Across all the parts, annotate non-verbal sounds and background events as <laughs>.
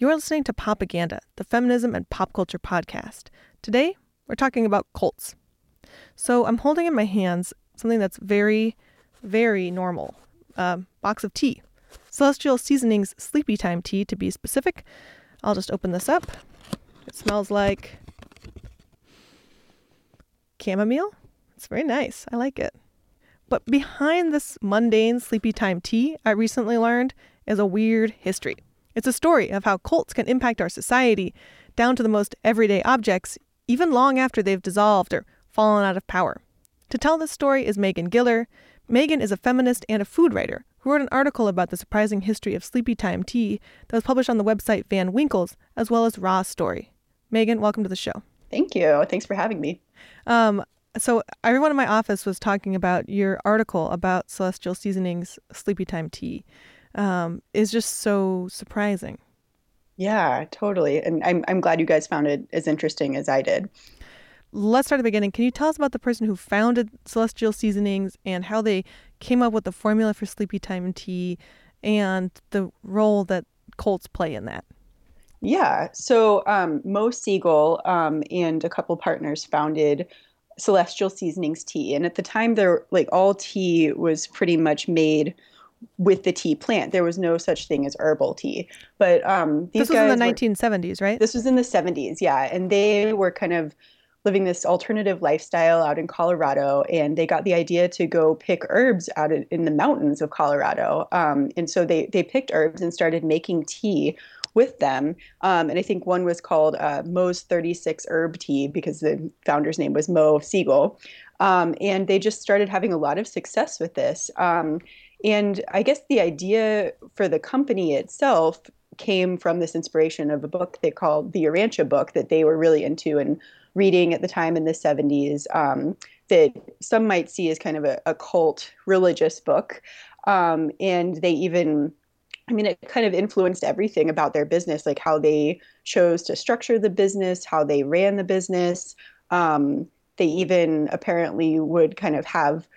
You're listening to Popaganda, the feminism and pop culture podcast. Today, we're talking about cults. So I'm holding in my hands something that's very, very normal a box of tea. Celestial Seasonings Sleepy Time tea, to be specific. I'll just open this up. It smells like chamomile. It's very nice. I like it. But behind this mundane sleepy time tea, I recently learned, is a weird history. It's a story of how cults can impact our society down to the most everyday objects, even long after they've dissolved or fallen out of power. To tell this story is Megan Giller. Megan is a feminist and a food writer who wrote an article about the surprising history of sleepy time tea that was published on the website Van Winkles, as well as Raw Story. Megan, welcome to the show. Thank you. Thanks for having me. Um, so everyone in my office was talking about your article about Celestial Seasonings Sleepy Time tea um, is just so surprising. Yeah, totally. And I'm, I'm glad you guys found it as interesting as I did. Let's start at the beginning. Can you tell us about the person who founded Celestial Seasonings and how they came up with the formula for sleepy time tea and the role that cults play in that? Yeah. So um, Mo Siegel um, and a couple partners founded Celestial Seasonings Tea, and at the time, there like all tea was pretty much made with the tea plant. There was no such thing as herbal tea. But um, these this was in the 1970s, right? This was in the 70s, yeah. And they were kind of living this alternative lifestyle out in Colorado, and they got the idea to go pick herbs out in the mountains of Colorado. Um, and so they they picked herbs and started making tea with them. Um, and I think one was called uh, Mo's 36 Herb Tea because the founder's name was Mo Siegel. Um, and they just started having a lot of success with this. Um, and I guess the idea for the company itself came from this inspiration of a book they called the Urantia book that they were really into and reading at the time in the 70s um, that some might see as kind of a, a cult religious book. Um, and they even, I mean, it kind of influenced everything about their business, like how they chose to structure the business, how they ran the business. Um, they even apparently would kind of have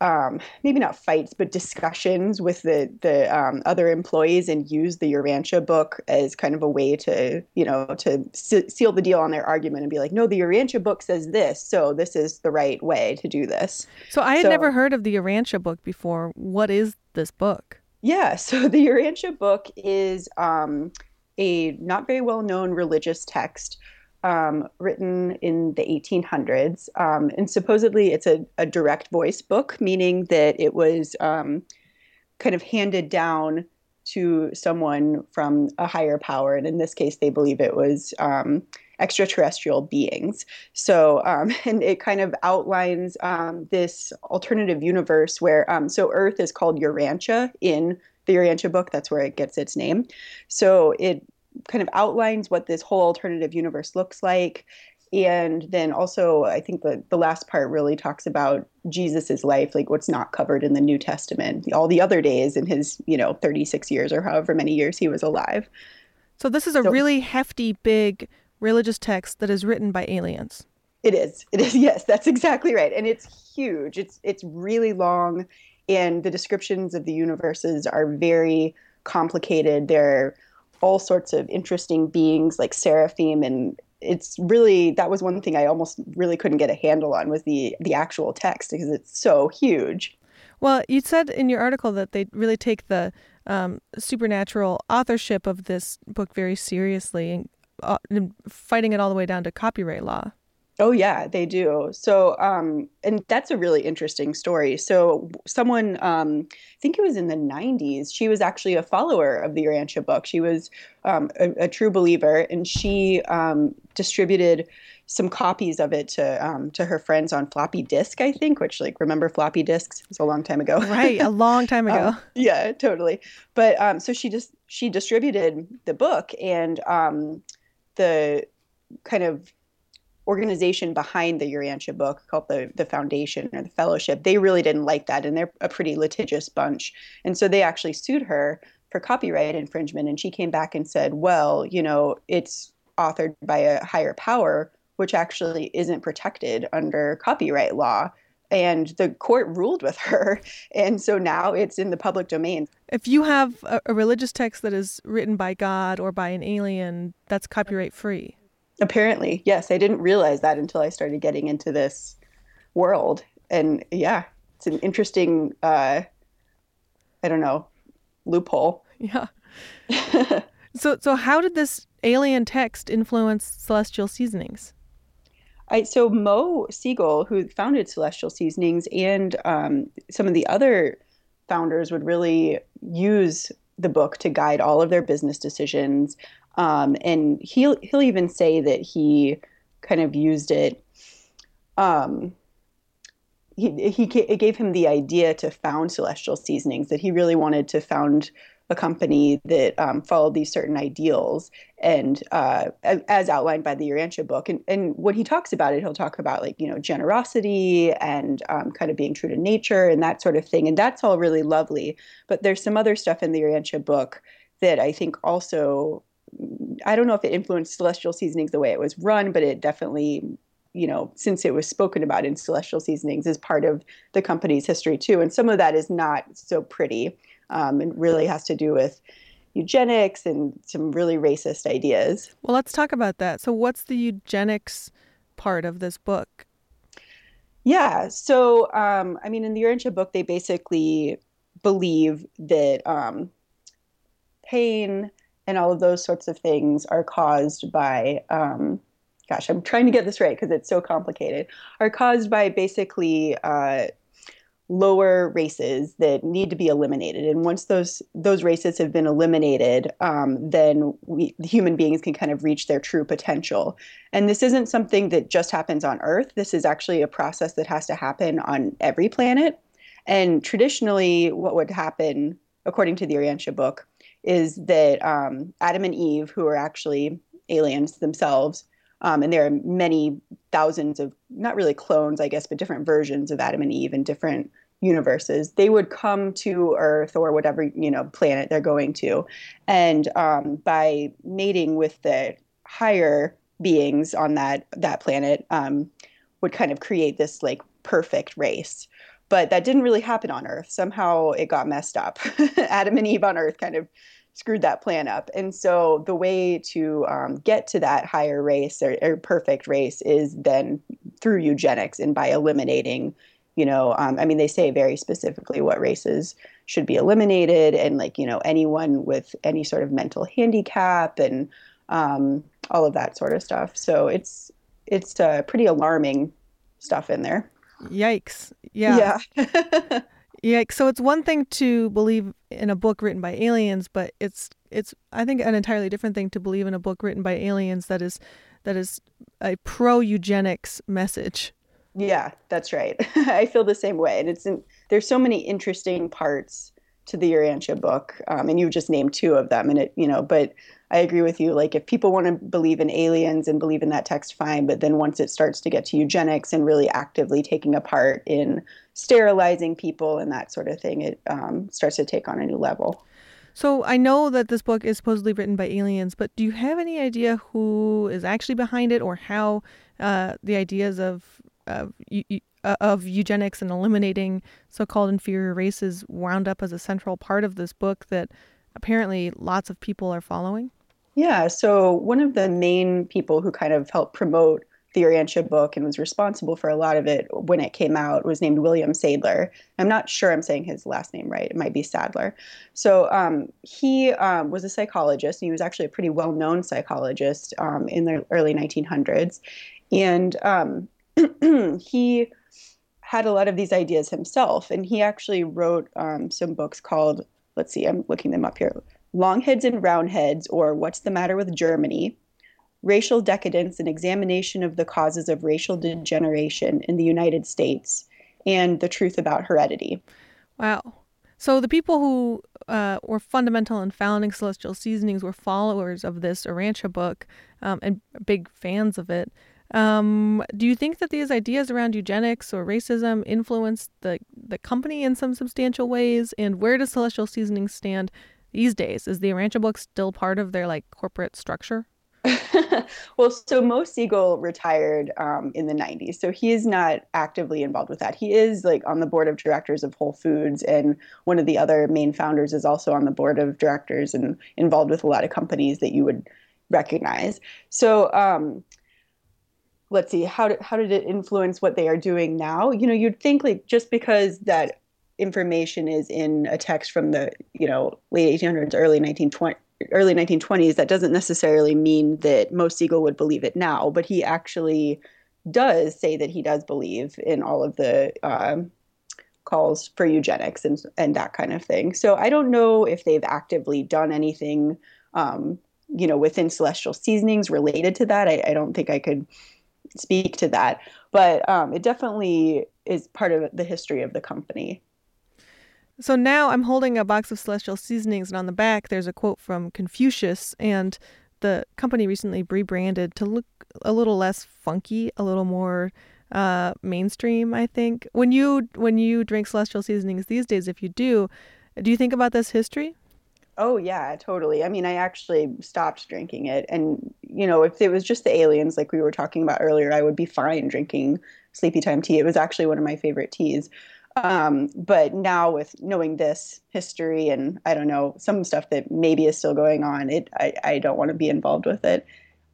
um, maybe not fights, but discussions with the the um, other employees and use the Urantia book as kind of a way to you know to s- seal the deal on their argument and be like, no, the Urantia book says this, so this is the right way to do this. So I had so, never heard of the Urantia book before. What is this book? Yeah, so <laughs> the Urantia book is um, a not very well known religious text um, written in the 1800s. Um, and supposedly it's a, a, direct voice book, meaning that it was um, kind of handed down to someone from a higher power. And in this case, they believe it was um, extraterrestrial beings. So, um, <laughs> and it kind of outlines um, this alternative universe where, so Earth is called Urantia in the Urantia book. That's where it gets its name. So it kind of outlines what this whole alternative universe looks like. And then also, I think the, the last part really talks about Jesus's life, like what's not covered in the New Testament, all the other days in his, you know, 36 years or however many years he was alive. So this is a so, really hefty, big religious text that is written by aliens. It is. It is. <laughs> Yes, that's exactly right. And it's huge. It's it's really long, and the descriptions of the universes are very complicated. They're all sorts of interesting beings like seraphim and it's really that was one thing I almost really couldn't get a handle on was the the actual text because it's so huge. Well, you said in your article that they really take the um, supernatural authorship of this book very seriously and, uh, and fighting it all the way down to copyright law. Oh yeah, they do. So, um, and that's a really interesting story. So, someone, um, I think it was in the '90s, she was actually a follower of the Urantia book. She was um, a, a, true believer, and she um, distributed some copies of it to um, to her friends on floppy disk. I think, which like remember floppy disks? It was a long time ago. Right, a long time <laughs> ago. Um, yeah, totally. But so she just she distributed the book, and the kind of organization behind the Urantia book called the the Foundation or the Fellowship, they really didn't like that, and they're a pretty litigious bunch, and so they actually sued her for copyright infringement, and she came back and said, well, you know, it's authored by a higher power, which actually isn't protected under copyright law. and the court ruled with her. <laughs> And so now it's in the public domain. If you have a, a religious text that is written by God or by an alien, that's copyright free. Apparently, yes. I didn't realize that until I started getting into this world. And yeah, it's an interesting, uh, I don't know, loophole. <laughs> Yeah. so, so how did this alien text influence celestial seasonings? I, so Mo Siegel, who founded Celestial Seasonings, and um, some of the other founders would really use the book to guide all of their business decisions. Um, and he'll he'll even say that he kind of used it. Um, he he it gave him the idea to found Celestial Seasonings. That he really wanted to found a company that um, followed these certain ideals and uh, as outlined by the Urantia book. And, and when he talks about it, he'll talk about like, you know, generosity and um, kind of being true to nature and that sort of thing. And that's all really lovely. But there's some other stuff in the Urantia book that I think also, I don't know if it influenced Celestial Seasonings the way it was run, but it definitely you know, since it was spoken about in Celestial Seasonings, is part of the company's history too. And some of that is not so pretty. Um, it really has to do with eugenics and some really racist ideas. Well, let's talk about that. So, what's the eugenics part of this book? Yeah. So, um, I mean, in the Urantia book, they basically believe that um, pain and all of those sorts of things are caused by, um, gosh, I'm trying to get this right because it's so complicated, are caused by basically uh, lower races that need to be eliminated. And once those those races have been eliminated um, then we human beings can kind of reach their true potential. And this isn't something that just happens on earth. This is actually a process that has to happen on every planet. And traditionally what would happen according to the Urantia book is that um, adam and eve who are actually aliens themselves um, and there are many thousands of not really clones, I guess, but different versions of Adam and Eve in different universes. They would come to Earth or whatever you know planet they're going to, and um, by mating with the higher beings on that that planet, um, would kind of create this like perfect race. But that didn't really happen on Earth. Somehow it got messed up. <laughs> Adam and Eve on Earth kind of screwed that plan up. And so the way to um, get to that higher race or, or, perfect race is then through eugenics and by eliminating, you know, um, I mean, they say very specifically what races should be eliminated and like, you know, anyone with any sort of mental handicap and um, all of that sort of stuff. So it's, it's uh, pretty alarming stuff in there. Yikes. Yeah. Yeah. <laughs> Yeah, so it's one thing to believe in a book written by aliens, but it's it's I think an entirely different thing to believe in a book written by aliens that is that is a pro eugenics message. Yeah, that's right. <laughs> I feel the same way, and it's in, there's so many interesting parts to the Urantia book, um, and you just named two of them, and it you know, but I agree with you. Like, if people want to believe in aliens and believe in that text, fine. But then once it starts to get to eugenics and really actively taking a part in sterilizing people and that sort of thing, it um, starts to take on a new level. So I know that this book is supposedly written by aliens, but do you have any idea who is actually behind it, or how uh, the ideas of of, uh, of eugenics and eliminating so-called inferior races wound up as a central part of this book that apparently lots of people are following? Yeah, so one of the main people who kind of helped promote the Urantia book and was responsible for a lot of it when it came out was named William Sadler. I'm not sure I'm saying his last name right. It might be Sadler. So um, he um, was a psychologist, and he was actually a pretty well known psychologist um, in the early 1900s. And um, <clears throat> he had a lot of these ideas himself, and he actually wrote um, some books called, let's see, I'm looking them up here Longheads and Roundheads, or What's the Matter with Germany, Racial Decadence, an examination of the causes of racial degeneration in the United States, and The Truth About Heredity. Wow. So the people who uh, were fundamental in founding Celestial Seasonings were followers of this Urantia book um, and big fans of it. Um, do you think that these ideas around eugenics or racism influenced the the company in some substantial ways? And where does Celestial Seasonings stand these days? Is the Urantia book still part of their like corporate structure? <laughs> well, so Mo Siegel retired um, in the 90s, so he is not actively involved with that. He is like on the board of directors of Whole Foods, and one of the other main founders is also on the board of directors and involved with a lot of companies that you would recognize. So, um, let's see, how did, how did it influence what they are doing now? You know, you'd think like just because that information is in a text from the you know late 1800s, early 1920 early 1920s, that doesn't necessarily mean that Mo Siegel would believe it now, but he actually does say that he does believe in all of the uh, calls for eugenics and and that kind of thing. So I don't know if they've actively done anything, um, you know, within Celestial Seasonings related to that. I, I don't think I could speak to that, but um, it definitely is part of the history of the company. So now I'm holding a box of celestial seasonings, and on the back there's a quote from Confucius. And the company recently rebranded to look a little less funky, a little more uh, mainstream. I think when you when you drink celestial seasonings these days, if you do, do you think about this history? Oh yeah, totally. I mean, I actually stopped drinking it, and you know, if it was just the aliens, like we were talking about earlier, I would be fine drinking sleepy time tea. It was actually one of my favorite teas. Um, but now with knowing this history and I don't know some stuff that maybe is still going on, it I, I don't want to be involved with it.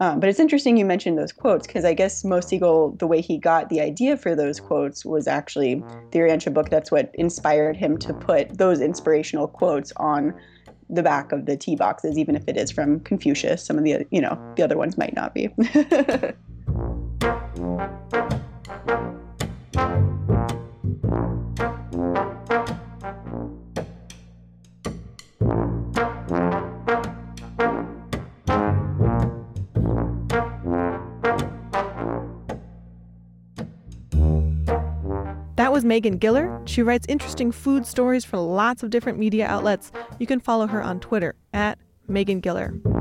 Um, but it's interesting you mentioned those quotes because I guess Mo Siegel, the way he got the idea for those quotes was actually the Urantia book. That's what inspired him to put those inspirational quotes on the back of the tea boxes, even if it is from Confucius. Some of the you know the other ones might not be. <laughs> was Megan Giller. She writes interesting food stories for lots of different media outlets. You can follow her on Twitter at Megan Giller.